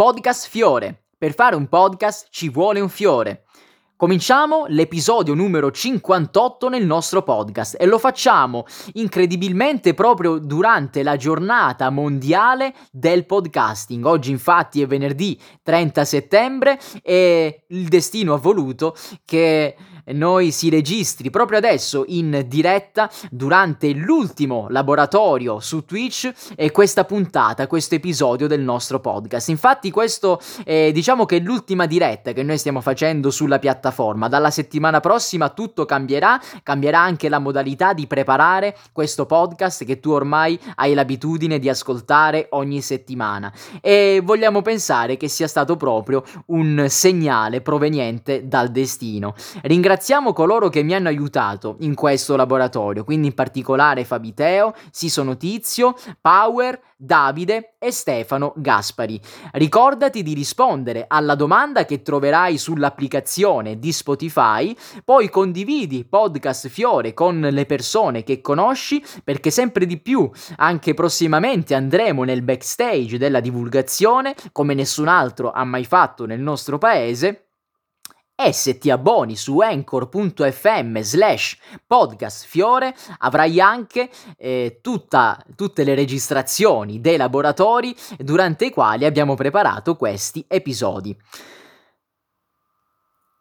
Podcast Fiore. Per fare un podcast ci vuole un fiore. Cominciamo l'episodio numero 58 nel nostro podcast e lo facciamo incredibilmente proprio durante la giornata mondiale del podcasting. Oggi infatti è venerdì 30 settembre e il destino ha voluto che noi si registri proprio adesso in diretta durante l'ultimo laboratorio su Twitch e questa puntata, questo episodio del nostro podcast. Infatti questo è diciamo che è l'ultima diretta che noi stiamo facendo sulla piattaforma. Dalla settimana prossima tutto cambierà, cambierà anche la modalità di preparare questo podcast che tu ormai hai l'abitudine di ascoltare ogni settimana e vogliamo pensare che sia stato proprio un segnale proveniente dal destino. Ringraziamo Ringraziamo coloro che mi hanno aiutato in questo laboratorio, quindi in particolare Fabiteo, Siso Notizio, Power, Davide e Stefano Gaspari. Ricordati di rispondere alla domanda che troverai sull'applicazione di Spotify, poi condividi Podcast Fiore con le persone che conosci perché sempre di più anche prossimamente andremo nel backstage della divulgazione come nessun altro ha mai fatto nel nostro paese e se ti abboni su anchor.fm slash podcast fiore avrai anche eh, tutta, tutte le registrazioni dei laboratori durante i quali abbiamo preparato questi episodi.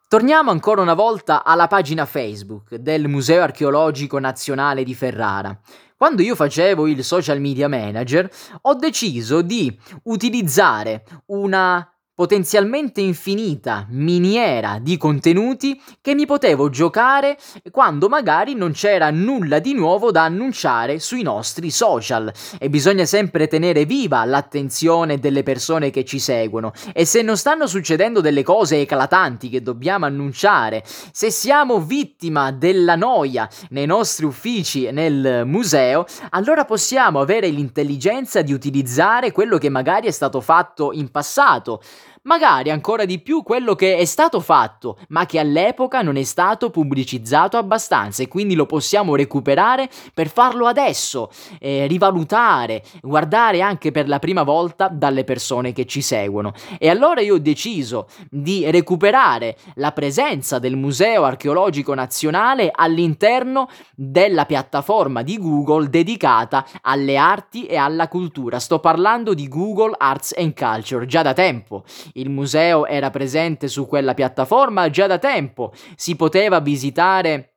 Torniamo ancora una volta alla pagina Facebook del Museo Archeologico Nazionale di Ferrara. Quando io facevo il social media manager ho deciso di utilizzare una potenzialmente infinita miniera di contenuti che mi potevo giocare quando magari non c'era nulla di nuovo da annunciare sui nostri social. E bisogna sempre tenere viva l'attenzione delle persone che ci seguono. E se non stanno succedendo delle cose eclatanti che dobbiamo annunciare, se siamo vittima della noia nei nostri uffici e nel museo, allora possiamo avere l'intelligenza di utilizzare quello che magari è stato fatto in passato magari ancora di più quello che è stato fatto, ma che all'epoca non è stato pubblicizzato abbastanza e quindi lo possiamo recuperare per farlo adesso, eh, rivalutare, guardare anche per la prima volta dalle persone che ci seguono. E allora io ho deciso di recuperare la presenza del Museo Archeologico Nazionale all'interno della piattaforma di Google dedicata alle arti e alla cultura. Sto parlando di Google Arts and Culture già da tempo il museo era presente su quella piattaforma già da tempo, si poteva visitare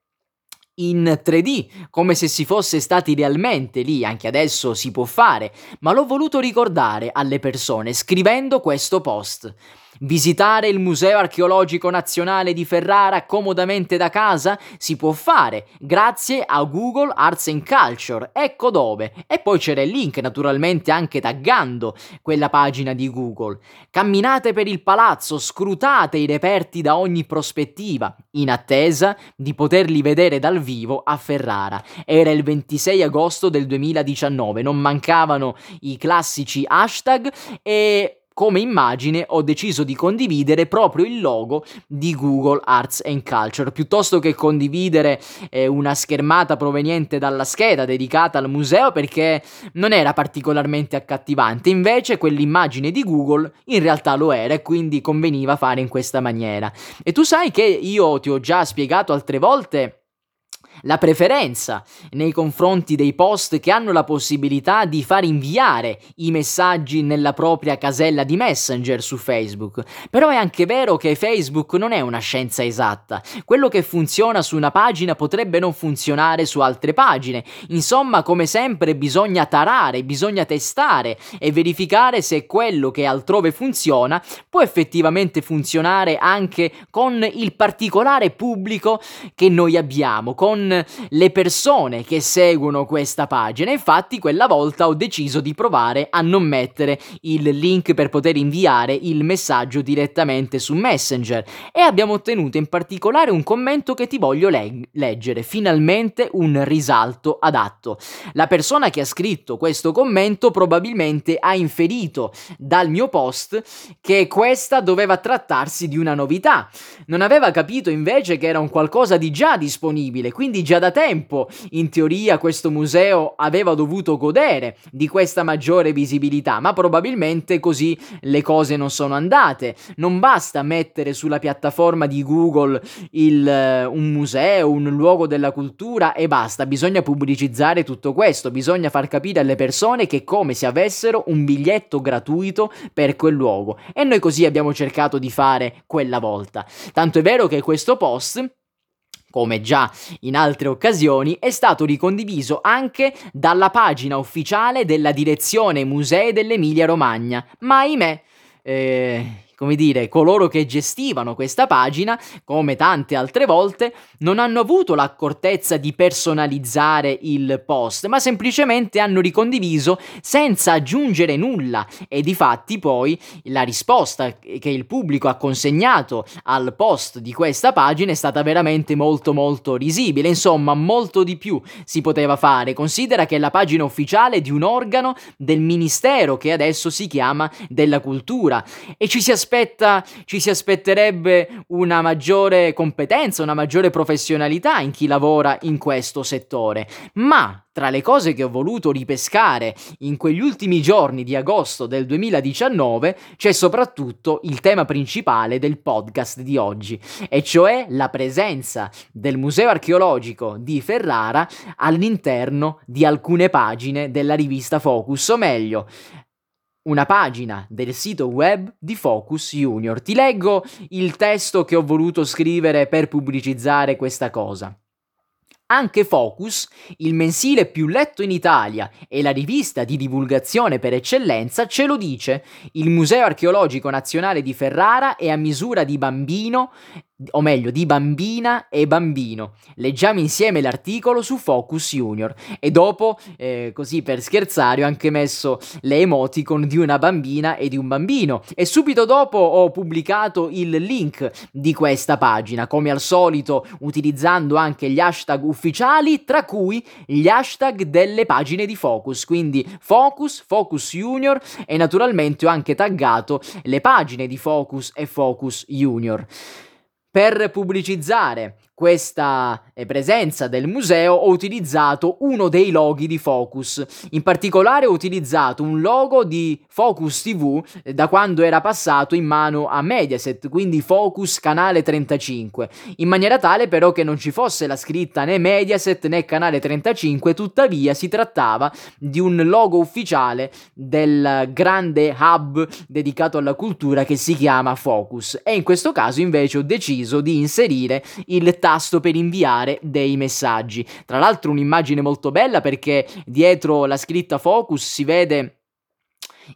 in 3D, come se si fosse stati realmente lì, anche adesso si può fare, ma l'ho voluto ricordare alle persone scrivendo questo post. Visitare il Museo Archeologico Nazionale di Ferrara comodamente da casa si può fare grazie a Google Arts and Culture. Ecco dove. E poi c'era il link naturalmente anche taggando quella pagina di Google. Camminate per il palazzo, scrutate i reperti da ogni prospettiva, in attesa di poterli vedere dal vivo a Ferrara. Era il 26 agosto del 2019, non mancavano i classici hashtag e come immagine ho deciso di condividere proprio il logo di Google Arts and Culture. Piuttosto che condividere eh, una schermata proveniente dalla scheda dedicata al museo perché non era particolarmente accattivante. Invece quell'immagine di Google in realtà lo era e quindi conveniva fare in questa maniera. E tu sai che io ti ho già spiegato altre volte la preferenza nei confronti dei post che hanno la possibilità di far inviare i messaggi nella propria casella di Messenger su Facebook. Però è anche vero che Facebook non è una scienza esatta. Quello che funziona su una pagina potrebbe non funzionare su altre pagine. Insomma, come sempre bisogna tarare, bisogna testare e verificare se quello che altrove funziona può effettivamente funzionare anche con il particolare pubblico che noi abbiamo, con le persone che seguono questa pagina. Infatti, quella volta ho deciso di provare a non mettere il link per poter inviare il messaggio direttamente su Messenger e abbiamo ottenuto in particolare un commento che ti voglio leg- leggere. Finalmente un risalto adatto. La persona che ha scritto questo commento probabilmente ha inferito dal mio post che questa doveva trattarsi di una novità. Non aveva capito invece che era un qualcosa di già disponibile, quindi quindi già da tempo, in teoria, questo museo aveva dovuto godere di questa maggiore visibilità, ma probabilmente così le cose non sono andate. Non basta mettere sulla piattaforma di Google il, uh, un museo, un luogo della cultura e basta, bisogna pubblicizzare tutto questo, bisogna far capire alle persone che è come se avessero un biglietto gratuito per quel luogo e noi così abbiamo cercato di fare quella volta. Tanto è vero che questo post come già in altre occasioni, è stato ricondiviso anche dalla pagina ufficiale della direzione Musei dell'Emilia Romagna, ma ahimè, eh, come dire, coloro che gestivano questa pagina, come tante altre volte, non hanno avuto l'accortezza di personalizzare il post, ma semplicemente hanno ricondiviso senza aggiungere nulla. E di fatti poi la risposta che il pubblico ha consegnato al post di questa pagina è stata veramente molto molto risibile, insomma molto di più si poteva fare, considera che è la pagina ufficiale di un organo del ministero che adesso si chiama della cultura. E ci si aspetta aspetta, ci si aspetterebbe una maggiore competenza, una maggiore professionalità in chi lavora in questo settore. Ma tra le cose che ho voluto ripescare in quegli ultimi giorni di agosto del 2019 c'è soprattutto il tema principale del podcast di oggi, e cioè la presenza del Museo archeologico di Ferrara all'interno di alcune pagine della rivista Focus, o meglio, una pagina del sito web di Focus Junior. Ti leggo il testo che ho voluto scrivere per pubblicizzare questa cosa. Anche Focus, il mensile più letto in Italia e la rivista di divulgazione per eccellenza, ce lo dice. Il Museo Archeologico Nazionale di Ferrara è a misura di bambino o meglio di bambina e bambino. Leggiamo insieme l'articolo su Focus Junior. E dopo, eh, così per scherzare, ho anche messo le emoticon di una bambina e di un bambino. E subito dopo ho pubblicato il link di questa pagina, come al solito utilizzando anche gli hashtag ufficiali, tra cui gli hashtag delle pagine di Focus, quindi Focus, Focus Junior e naturalmente ho anche taggato le pagine di Focus e Focus Junior per pubblicizzare questa eh, presenza del museo ho utilizzato uno dei loghi di Focus. In particolare ho utilizzato un logo di Focus TV eh, da quando era passato in mano a Mediaset, quindi Focus Canale 35, in maniera tale però che non ci fosse la scritta né Mediaset né Canale 35, tuttavia si trattava di un logo ufficiale del grande hub dedicato alla cultura che si chiama Focus e in questo caso invece ho deciso di inserire il tasto per inviare dei messaggi. Tra l'altro un'immagine molto bella perché dietro la scritta focus si vede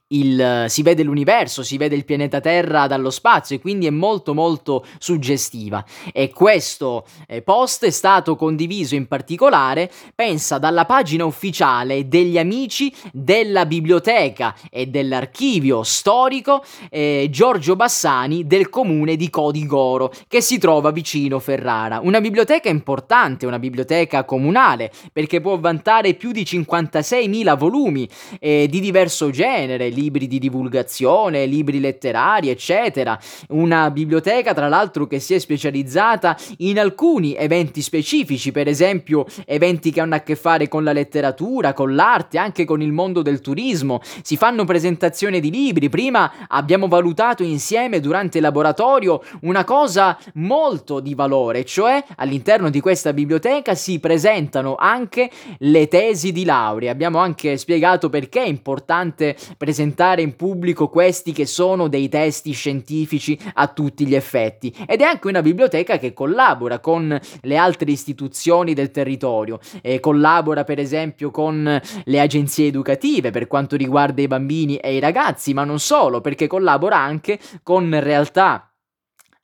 il, si vede l'universo, si vede il pianeta Terra dallo spazio e quindi è molto molto suggestiva. E questo eh, post è stato condiviso in particolare, pensa, dalla pagina ufficiale degli amici della biblioteca e dell'archivio storico eh, Giorgio Bassani del comune di Codigoro, che si trova vicino Ferrara. Una biblioteca importante, una biblioteca comunale, perché può vantare più di 56.000 volumi eh, di diverso genere, libri di divulgazione, libri letterari, eccetera. Una biblioteca, tra l'altro, che si è specializzata in alcuni eventi specifici, per esempio eventi che hanno a che fare con la letteratura, con l'arte, anche con il mondo del turismo. Si fanno presentazioni di libri. Prima abbiamo valutato insieme durante il laboratorio una cosa molto di valore, cioè all'interno di questa biblioteca si presentano anche le tesi di laurea. Abbiamo anche spiegato perché è importante presentare presentare in pubblico questi che sono dei testi scientifici a tutti gli effetti ed è anche una biblioteca che collabora con le altre istituzioni del territorio, e collabora per esempio con le agenzie educative per quanto riguarda i bambini e i ragazzi, ma non solo, perché collabora anche con realtà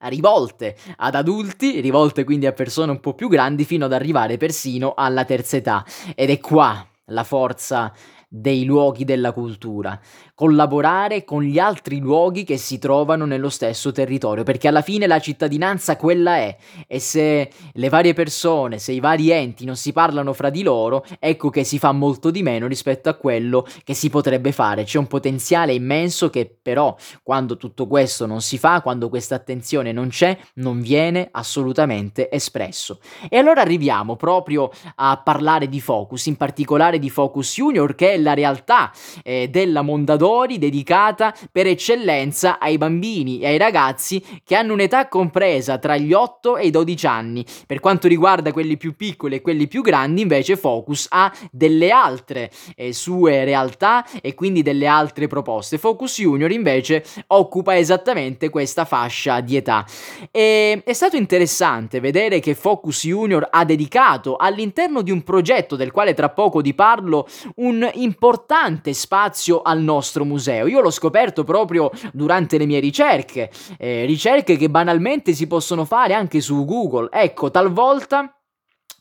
rivolte ad adulti, rivolte quindi a persone un po' più grandi, fino ad arrivare persino alla terza età. Ed è qua la forza dei luoghi della cultura. Collaborare con gli altri luoghi che si trovano nello stesso territorio, perché alla fine la cittadinanza quella è e se le varie persone, se i vari enti non si parlano fra di loro, ecco che si fa molto di meno rispetto a quello che si potrebbe fare. C'è un potenziale immenso che però quando tutto questo non si fa, quando questa attenzione non c'è, non viene assolutamente espresso. E allora arriviamo proprio a parlare di Focus, in particolare di Focus Junior, che è la realtà eh, della Mondadori dedicata per eccellenza ai bambini e ai ragazzi che hanno un'età compresa tra gli 8 e i 12 anni. Per quanto riguarda quelli più piccoli e quelli più grandi, invece Focus ha delle altre eh, sue realtà e quindi delle altre proposte. Focus Junior invece occupa esattamente questa fascia di età. E è stato interessante vedere che Focus Junior ha dedicato all'interno di un progetto del quale tra poco ti parlo un importante spazio al nostro museo. Io l'ho scoperto proprio durante le mie ricerche, eh, ricerche che banalmente si possono fare anche su Google. Ecco, talvolta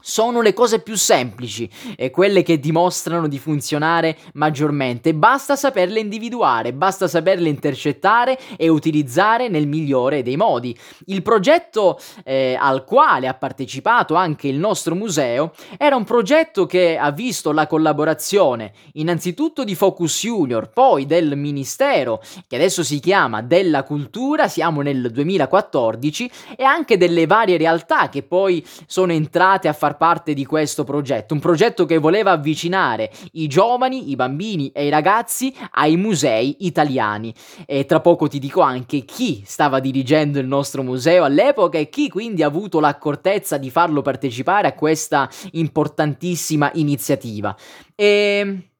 sono le cose più semplici e quelle che dimostrano di funzionare maggiormente. Basta saperle individuare, basta saperle intercettare e utilizzare nel migliore dei modi. Il progetto eh, al quale ha partecipato anche il nostro museo era un progetto che ha visto la collaborazione innanzitutto di Focus Junior, poi del Ministero che adesso si chiama della Cultura, siamo nel 2014, e anche delle varie realtà che poi sono entrate a far far parte di questo progetto, un progetto che voleva avvicinare i giovani, i bambini e i ragazzi ai musei italiani. E tra poco ti dico anche chi stava dirigendo il nostro museo all'epoca e chi quindi ha avuto l'accortezza di farlo partecipare a questa importantissima iniziativa. E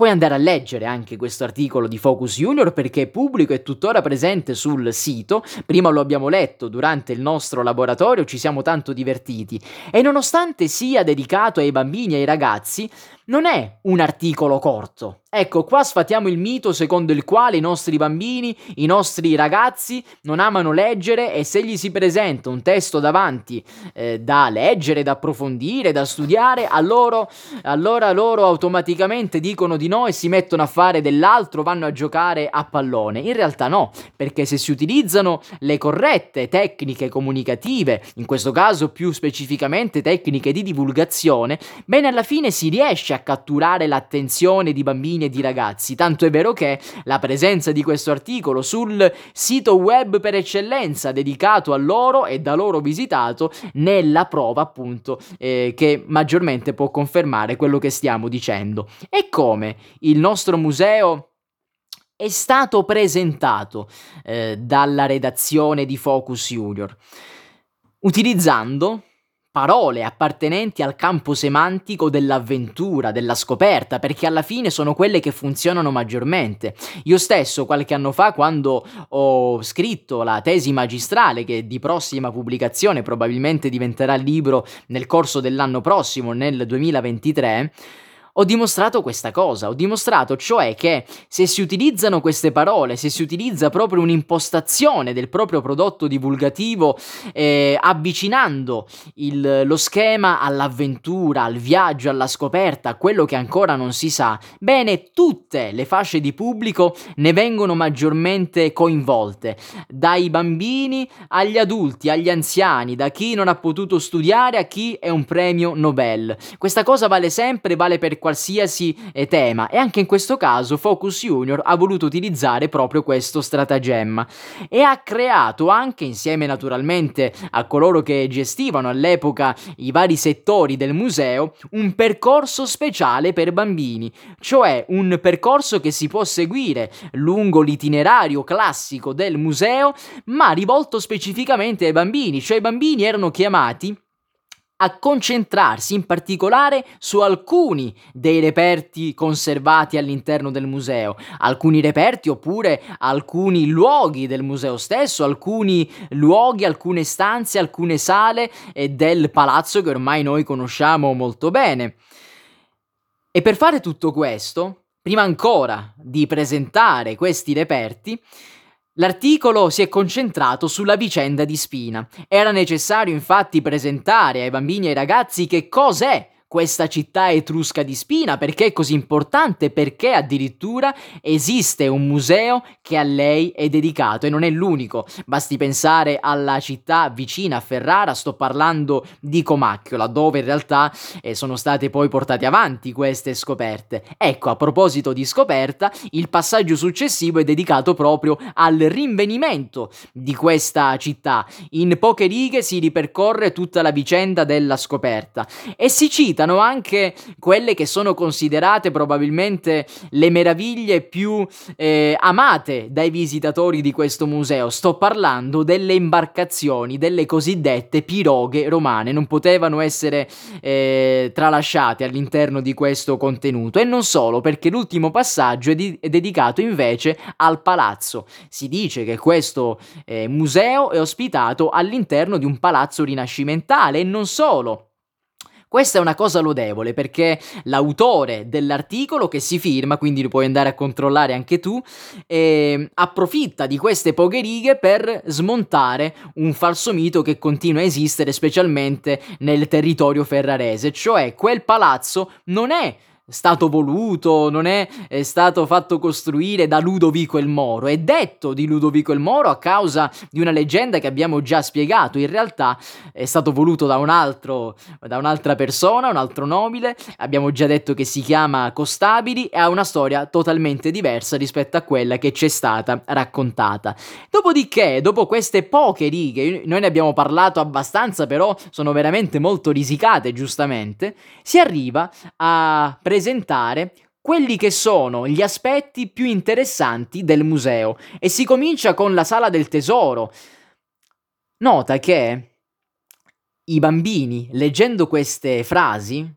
Puoi andare a leggere anche questo articolo di Focus Junior perché è pubblico e tuttora presente sul sito. Prima lo abbiamo letto durante il nostro laboratorio, ci siamo tanto divertiti. E nonostante sia dedicato ai bambini e ai ragazzi, non è un articolo corto. Ecco, qua sfatiamo il mito secondo il quale i nostri bambini, i nostri ragazzi non amano leggere e se gli si presenta un testo davanti eh, da leggere, da approfondire, da studiare, allora, allora loro automaticamente dicono di no e si mettono a fare dell'altro, vanno a giocare a pallone. In realtà no, perché se si utilizzano le corrette tecniche comunicative, in questo caso più specificamente tecniche di divulgazione, bene alla fine si riesce a catturare l'attenzione di bambini e di ragazzi, tanto è vero che la presenza di questo articolo sul sito web per eccellenza dedicato a loro e da loro visitato nella prova appunto eh, che maggiormente può confermare quello che stiamo dicendo. E come il nostro museo è stato presentato eh, dalla redazione di Focus Junior utilizzando parole appartenenti al campo semantico dell'avventura, della scoperta, perché alla fine sono quelle che funzionano maggiormente. Io stesso qualche anno fa, quando ho scritto la tesi magistrale, che di prossima pubblicazione probabilmente diventerà libro nel corso dell'anno prossimo, nel 2023, ho dimostrato questa cosa, ho dimostrato cioè che se si utilizzano queste parole, se si utilizza proprio un'impostazione del proprio prodotto divulgativo, eh, avvicinando il, lo schema all'avventura, al viaggio, alla scoperta, a quello che ancora non si sa, bene, tutte le fasce di pubblico ne vengono maggiormente coinvolte, dai bambini agli adulti, agli anziani, da chi non ha potuto studiare a chi è un premio Nobel. Questa cosa vale sempre, vale per qualsiasi eh, tema. E anche in questo caso Focus Junior ha voluto utilizzare proprio questo stratagemma. E ha creato anche insieme naturalmente a coloro che gestivano all'epoca i vari settori del museo un percorso speciale per bambini, cioè un percorso che si può seguire lungo l'itinerario classico del museo ma rivolto specificamente ai bambini, cioè i bambini erano chiamati a concentrarsi in particolare su alcuni dei reperti conservati all'interno del museo, alcuni reperti oppure alcuni luoghi del museo stesso, alcuni luoghi, alcune stanze, alcune sale eh, del palazzo che ormai noi conosciamo molto bene. E per fare tutto questo, prima ancora di presentare questi reperti, L'articolo si è concentrato sulla vicenda di Spina. Era necessario infatti presentare ai bambini e ai ragazzi che cos'è questa città etrusca di Spina, perché è così importante, perché addirittura esiste un museo che a lei è dedicato e non è l'unico. Basti pensare alla città vicina a Ferrara, sto parlando di Comacchiola, dove in realtà eh, sono state poi portate avanti queste scoperte. Ecco, a proposito di scoperta, il passaggio successivo è dedicato proprio al rinvenimento di questa città. In poche righe si ripercorre tutta la vicenda della scoperta e si citano anche quelle che sono considerate probabilmente le meraviglie più eh, amate dai visitatori di questo museo. Sto parlando delle imbarcazioni, delle cosiddette piroghe romane, non potevano essere eh, tralasciate all'interno di questo contenuto e non solo perché l'ultimo passaggio è, di- è dedicato invece al palazzo. Si dice che questo eh, museo è ospitato all'interno di un palazzo rinascimentale e non solo. Questa è una cosa lodevole perché l'autore dell'articolo che si firma, quindi lo puoi andare a controllare anche tu, eh, approfitta di queste poche righe per smontare un falso mito che continua a esistere specialmente nel territorio ferrarese, cioè quel palazzo non è stato voluto, non è, è, stato fatto costruire da Ludovico il Moro, è detto di Ludovico il Moro a causa di una leggenda che abbiamo già spiegato, in realtà è stato voluto da un altro, da un'altra persona, un altro nobile, abbiamo già detto che si chiama Costabili e ha una storia totalmente diversa rispetto a quella che ci è stata raccontata. Dopodiché, dopo queste poche righe, noi ne abbiamo parlato abbastanza, però sono veramente molto risicate, giustamente, si arriva a presentare presentare quelli che sono gli aspetti più interessanti del museo e si comincia con la sala del tesoro. Nota che i bambini, leggendo queste frasi,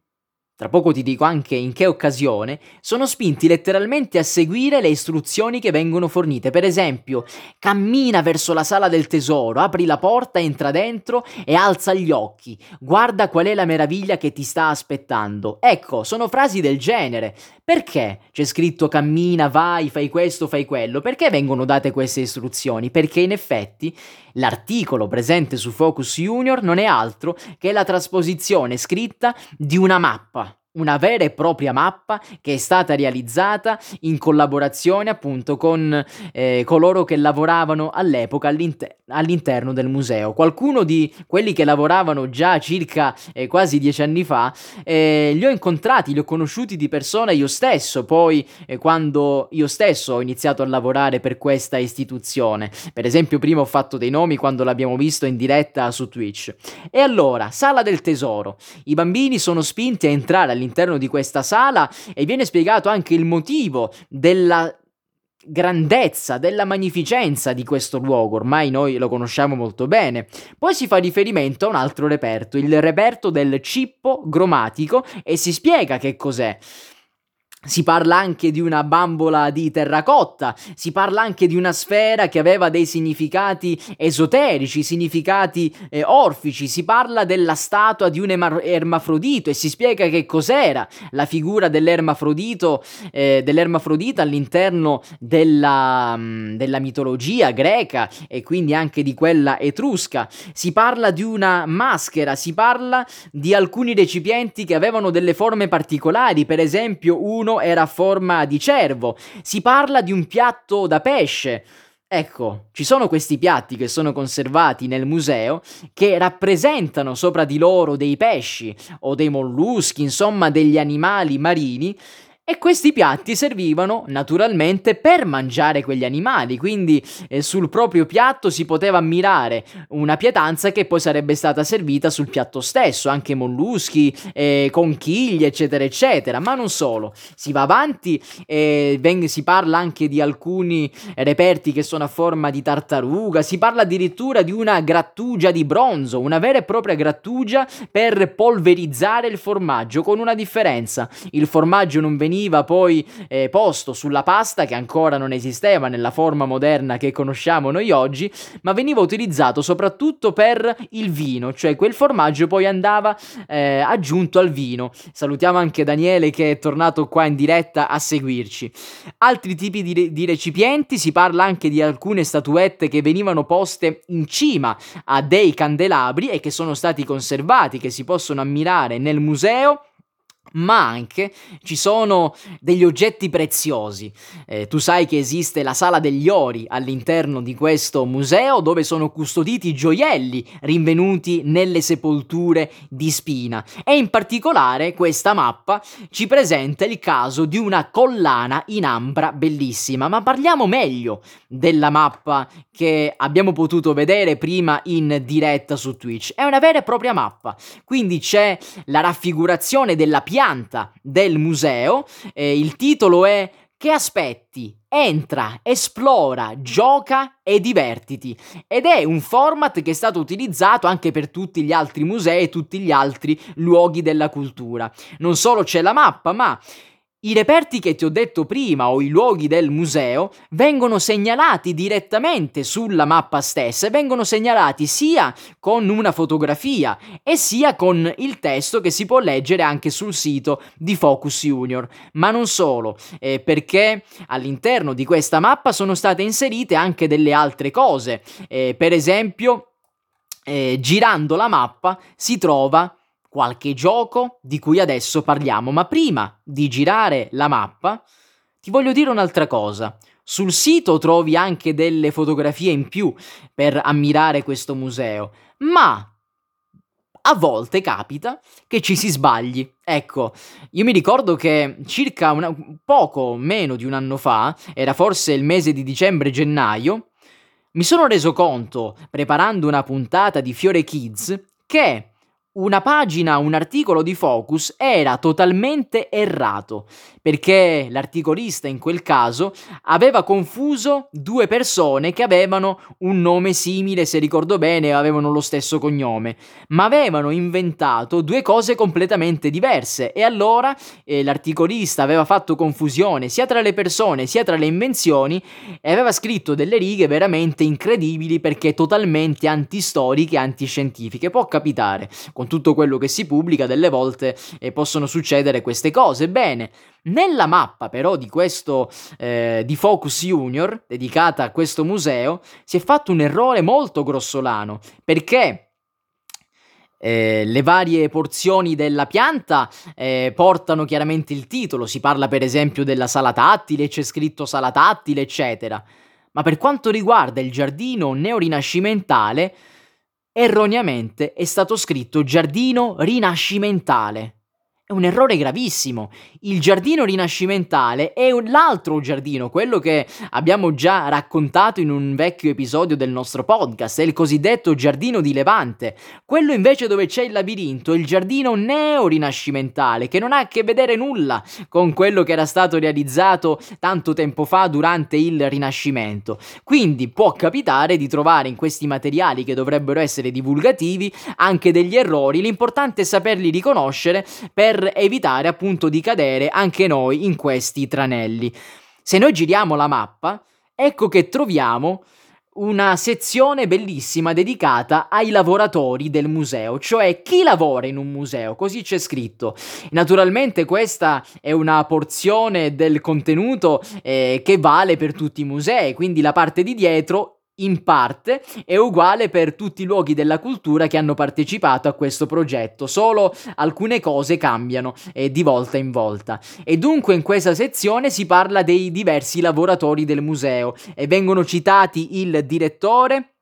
tra poco ti dico anche in che occasione, sono spinti letteralmente a seguire le istruzioni che vengono fornite. Per esempio, cammina verso la sala del tesoro, apri la porta, entra dentro e alza gli occhi. Guarda qual è la meraviglia che ti sta aspettando. Ecco, sono frasi del genere. Perché c'è scritto cammina, vai, fai questo, fai quello? Perché vengono date queste istruzioni? Perché in effetti l'articolo presente su Focus Junior non è altro che la trasposizione scritta di una mappa una vera e propria mappa che è stata realizzata in collaborazione appunto con eh, coloro che lavoravano all'epoca all'inter- all'interno del museo. Qualcuno di quelli che lavoravano già circa eh, quasi dieci anni fa eh, li ho incontrati, li ho conosciuti di persona io stesso, poi eh, quando io stesso ho iniziato a lavorare per questa istituzione. Per esempio prima ho fatto dei nomi quando l'abbiamo visto in diretta su Twitch. E allora, sala del tesoro. I bambini sono spinti a entrare all'interno all'interno di questa sala e viene spiegato anche il motivo della grandezza, della magnificenza di questo luogo, ormai noi lo conosciamo molto bene. Poi si fa riferimento a un altro reperto, il reperto del cippo gromatico e si spiega che cos'è. Si parla anche di una bambola di terracotta, si parla anche di una sfera che aveva dei significati esoterici, significati eh, orfici, si parla della statua di un ermafrodito e si spiega che cos'era la figura dell'ermafrodito, eh, dell'ermafrodita all'interno della, mm, della mitologia greca e quindi anche di quella etrusca. Si parla di una maschera, si parla di alcuni recipienti che avevano delle forme particolari, per esempio uno era a forma di cervo. Si parla di un piatto da pesce. Ecco, ci sono questi piatti che sono conservati nel museo che rappresentano sopra di loro dei pesci o dei molluschi, insomma degli animali marini e questi piatti servivano naturalmente per mangiare quegli animali, quindi eh, sul proprio piatto si poteva ammirare una pietanza che poi sarebbe stata servita sul piatto stesso, anche molluschi, eh, conchiglie, eccetera, eccetera. Ma non solo, si va avanti e veng- si parla anche di alcuni reperti che sono a forma di tartaruga, si parla addirittura di una grattugia di bronzo, una vera e propria grattugia per polverizzare il formaggio, con una differenza: il formaggio non veniva veniva poi eh, posto sulla pasta che ancora non esisteva nella forma moderna che conosciamo noi oggi, ma veniva utilizzato soprattutto per il vino, cioè quel formaggio poi andava eh, aggiunto al vino. Salutiamo anche Daniele che è tornato qua in diretta a seguirci. Altri tipi di, di recipienti, si parla anche di alcune statuette che venivano poste in cima a dei candelabri e che sono stati conservati, che si possono ammirare nel museo ma anche ci sono degli oggetti preziosi. Eh, tu sai che esiste la sala degli ori all'interno di questo museo dove sono custoditi gioielli rinvenuti nelle sepolture di Spina e in particolare questa mappa ci presenta il caso di una collana in ambra bellissima, ma parliamo meglio della mappa che abbiamo potuto vedere prima in diretta su Twitch. È una vera e propria mappa, quindi c'è la raffigurazione della pianta pianta del museo. Eh, il titolo è Che aspetti? Entra, esplora, gioca e divertiti. Ed è un format che è stato utilizzato anche per tutti gli altri musei e tutti gli altri luoghi della cultura. Non solo c'è la mappa, ma i reperti che ti ho detto prima o i luoghi del museo vengono segnalati direttamente sulla mappa stessa e vengono segnalati sia con una fotografia e sia con il testo che si può leggere anche sul sito di Focus Junior. Ma non solo, eh, perché all'interno di questa mappa sono state inserite anche delle altre cose. Eh, per esempio, eh, girando la mappa si trova qualche gioco di cui adesso parliamo, ma prima di girare la mappa ti voglio dire un'altra cosa. Sul sito trovi anche delle fotografie in più per ammirare questo museo, ma a volte capita che ci si sbagli. Ecco, io mi ricordo che circa una, poco meno di un anno fa, era forse il mese di dicembre-gennaio, mi sono reso conto, preparando una puntata di Fiore Kids, che una pagina, un articolo di Focus era totalmente errato, perché l'articolista in quel caso aveva confuso due persone che avevano un nome simile, se ricordo bene, avevano lo stesso cognome, ma avevano inventato due cose completamente diverse e allora eh, l'articolista aveva fatto confusione sia tra le persone sia tra le invenzioni e aveva scritto delle righe veramente incredibili perché totalmente antistoriche antiscientifiche. Può capitare con tutto quello che si pubblica, delle volte eh, possono succedere queste cose. Bene, nella mappa però di questo eh, di Focus Junior, dedicata a questo museo, si è fatto un errore molto grossolano, perché eh, le varie porzioni della pianta eh, portano chiaramente il titolo, si parla per esempio della sala tattile, c'è scritto sala tattile, eccetera. Ma per quanto riguarda il giardino neorinascimentale, erroneamente è stato scritto giardino rinascimentale. È un errore gravissimo. Il giardino rinascimentale è l'altro giardino, quello che abbiamo già raccontato in un vecchio episodio del nostro podcast, è il cosiddetto giardino di Levante. Quello invece dove c'è il labirinto è il giardino neo-rinascimentale, che non ha a che vedere nulla con quello che era stato realizzato tanto tempo fa durante il Rinascimento. Quindi può capitare di trovare in questi materiali che dovrebbero essere divulgativi anche degli errori, l'importante è saperli riconoscere per per evitare appunto di cadere anche noi in questi tranelli. Se noi giriamo la mappa, ecco che troviamo una sezione bellissima dedicata ai lavoratori del museo, cioè chi lavora in un museo, così c'è scritto. Naturalmente questa è una porzione del contenuto eh, che vale per tutti i musei, quindi la parte di dietro in parte è uguale per tutti i luoghi della cultura che hanno partecipato a questo progetto, solo alcune cose cambiano eh, di volta in volta. E dunque in questa sezione si parla dei diversi lavoratori del museo e vengono citati il direttore,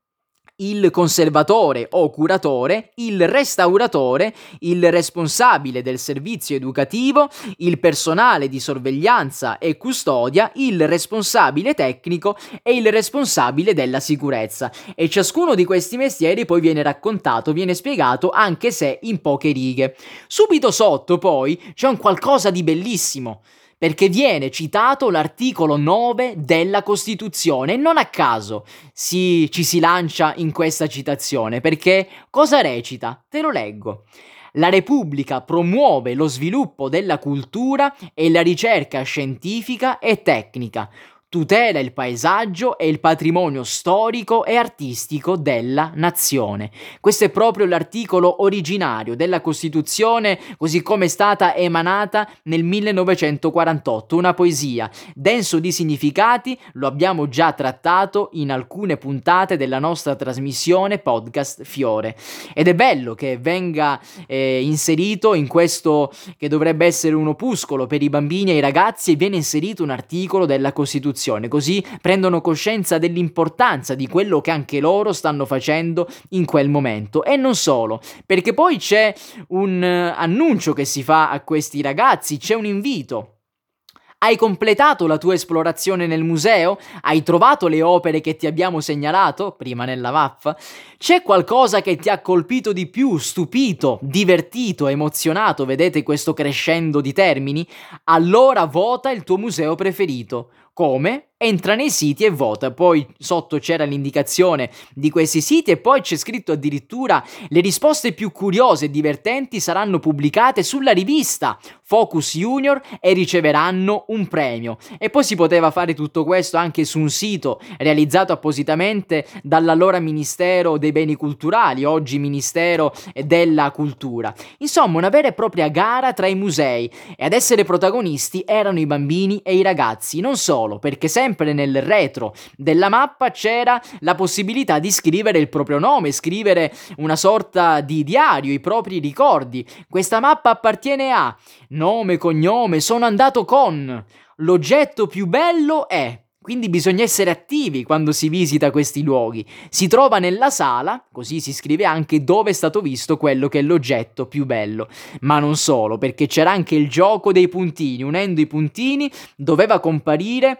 il conservatore o curatore, il restauratore, il responsabile del servizio educativo, il personale di sorveglianza e custodia, il responsabile tecnico e il responsabile della sicurezza. E ciascuno di questi mestieri poi viene raccontato, viene spiegato anche se in poche righe. Subito sotto poi c'è un qualcosa di bellissimo perché viene citato l'articolo 9 della Costituzione e non a caso si, ci si lancia in questa citazione, perché cosa recita? Te lo leggo. La Repubblica promuove lo sviluppo della cultura e la ricerca scientifica e tecnica, tutela il paesaggio e il patrimonio storico e artistico della nazione. Questo è proprio l'articolo originario della Costituzione così come è stata emanata nel 1948, una poesia denso di significati, lo abbiamo già trattato in alcune puntate della nostra trasmissione podcast Fiore ed è bello che venga eh, inserito in questo che dovrebbe essere un opuscolo per i bambini e i ragazzi e viene inserito un articolo della Costituzione istruzione, così prendono coscienza dell'importanza di quello che anche loro stanno facendo in quel momento. E non solo, perché poi c'è un uh, annuncio che si fa a questi ragazzi, c'è un invito. Hai completato la tua esplorazione nel museo? Hai trovato le opere che ti abbiamo segnalato prima nella mappa? C'è qualcosa che ti ha colpito di più, stupito, divertito, emozionato? Vedete questo crescendo di termini? Allora vota il tuo museo preferito. Come? entra nei siti e vota. Poi sotto c'era l'indicazione di questi siti e poi c'è scritto addirittura le risposte più curiose e divertenti saranno pubblicate sulla rivista Focus Junior e riceveranno un premio. E poi si poteva fare tutto questo anche su un sito realizzato appositamente dall'allora Ministero dei Beni Culturali, oggi Ministero della Cultura. Insomma, una vera e propria gara tra i musei e ad essere protagonisti erano i bambini e i ragazzi, non solo, perché sempre sempre nel retro della mappa c'era la possibilità di scrivere il proprio nome, scrivere una sorta di diario, i propri ricordi. Questa mappa appartiene a nome, cognome, sono andato con. L'oggetto più bello è quindi bisogna essere attivi quando si visita questi luoghi. Si trova nella sala, così si scrive anche dove è stato visto quello che è l'oggetto più bello. Ma non solo, perché c'era anche il gioco dei puntini. Unendo i puntini doveva comparire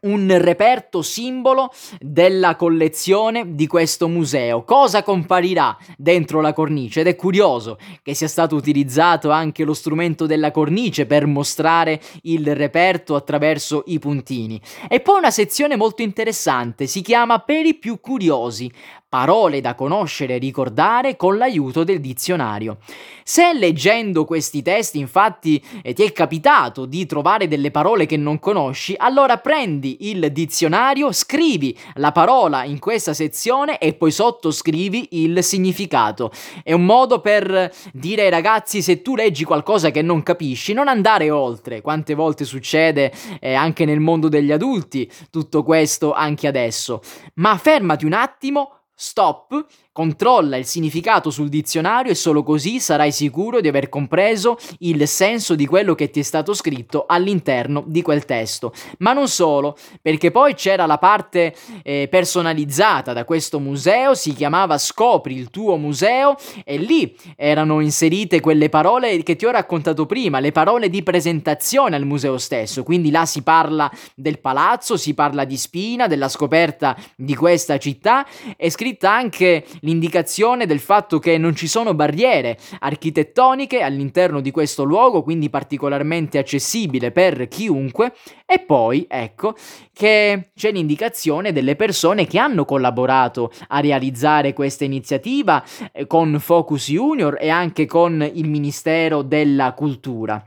un reperto simbolo della collezione di questo museo. Cosa comparirà dentro la cornice? Ed è curioso che sia stato utilizzato anche lo strumento della cornice per mostrare il reperto attraverso i puntini. E poi una sezione molto interessante, si chiama Per i più curiosi parole da conoscere e ricordare con l'aiuto del dizionario. Se leggendo questi testi infatti eh, ti è capitato di trovare delle parole che non conosci, allora prendi il dizionario, scrivi la parola in questa sezione e poi sottoscrivi il significato. È un modo per dire ai ragazzi se tu leggi qualcosa che non capisci, non andare oltre. Quante volte succede eh, anche nel mondo degli adulti tutto questo anche adesso. Ma fermati un attimo, stop Controlla il significato sul dizionario e solo così sarai sicuro di aver compreso il senso di quello che ti è stato scritto all'interno di quel testo. Ma non solo, perché poi c'era la parte eh, personalizzata da questo museo, si chiamava Scopri il tuo museo e lì erano inserite quelle parole che ti ho raccontato prima, le parole di presentazione al museo stesso. Quindi là si parla del palazzo, si parla di Spina, della scoperta di questa città, è scritta anche l'indicazione del fatto che non ci sono barriere architettoniche all'interno di questo luogo, quindi particolarmente accessibile per chiunque, e poi ecco che c'è l'indicazione delle persone che hanno collaborato a realizzare questa iniziativa eh, con Focus Junior e anche con il Ministero della Cultura.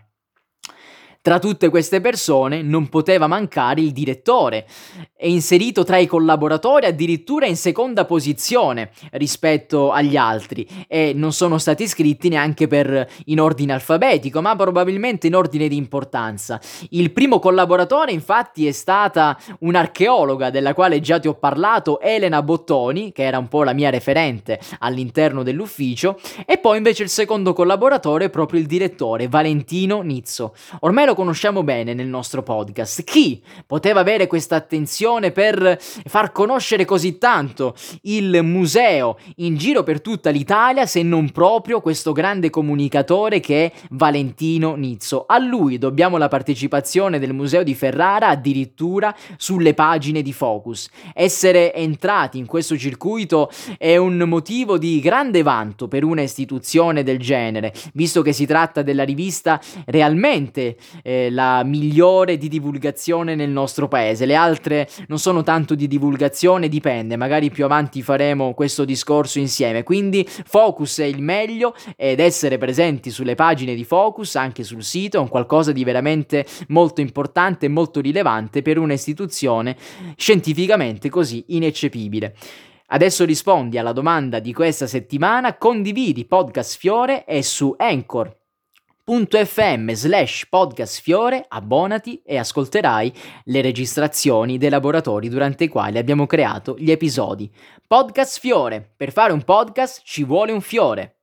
Tra tutte queste persone non poteva mancare il direttore, è inserito tra i collaboratori addirittura in seconda posizione rispetto agli altri e non sono stati iscritti neanche per in ordine alfabetico, ma probabilmente in ordine di importanza. Il primo collaboratore infatti è stata un'archeologa della quale già ti ho parlato, Elena Bottoni, che era un po' la mia referente all'interno dell'ufficio, e poi invece il secondo collaboratore è proprio il direttore, Valentino Nizzo. Ormai lo conosciamo bene nel nostro podcast. Chi poteva avere questa attenzione per far conoscere così tanto il museo in giro per tutta l'Italia se non proprio questo grande comunicatore che è Valentino Nizzo? A lui dobbiamo la partecipazione del museo di Ferrara addirittura sulle pagine di Focus. Essere entrati in questo circuito è un motivo di grande vanto per una istituzione del genere, visto che si tratta della rivista realmente eh, la migliore di divulgazione nel nostro paese. Le altre non sono tanto di divulgazione, dipende, magari più avanti faremo questo discorso insieme. Quindi Focus è il meglio ed essere presenti sulle pagine di Focus, anche sul sito, è un qualcosa di veramente molto importante e molto rilevante per un'istituzione scientificamente così ineccepibile. Adesso rispondi alla domanda di questa settimana, condividi Podcast Fiore e su Anchor.fm slash podcast fiore abbonati e ascolterai le registrazioni dei laboratori durante i quali abbiamo creato gli episodi. Podcast Fiore. Per fare un podcast ci vuole un fiore.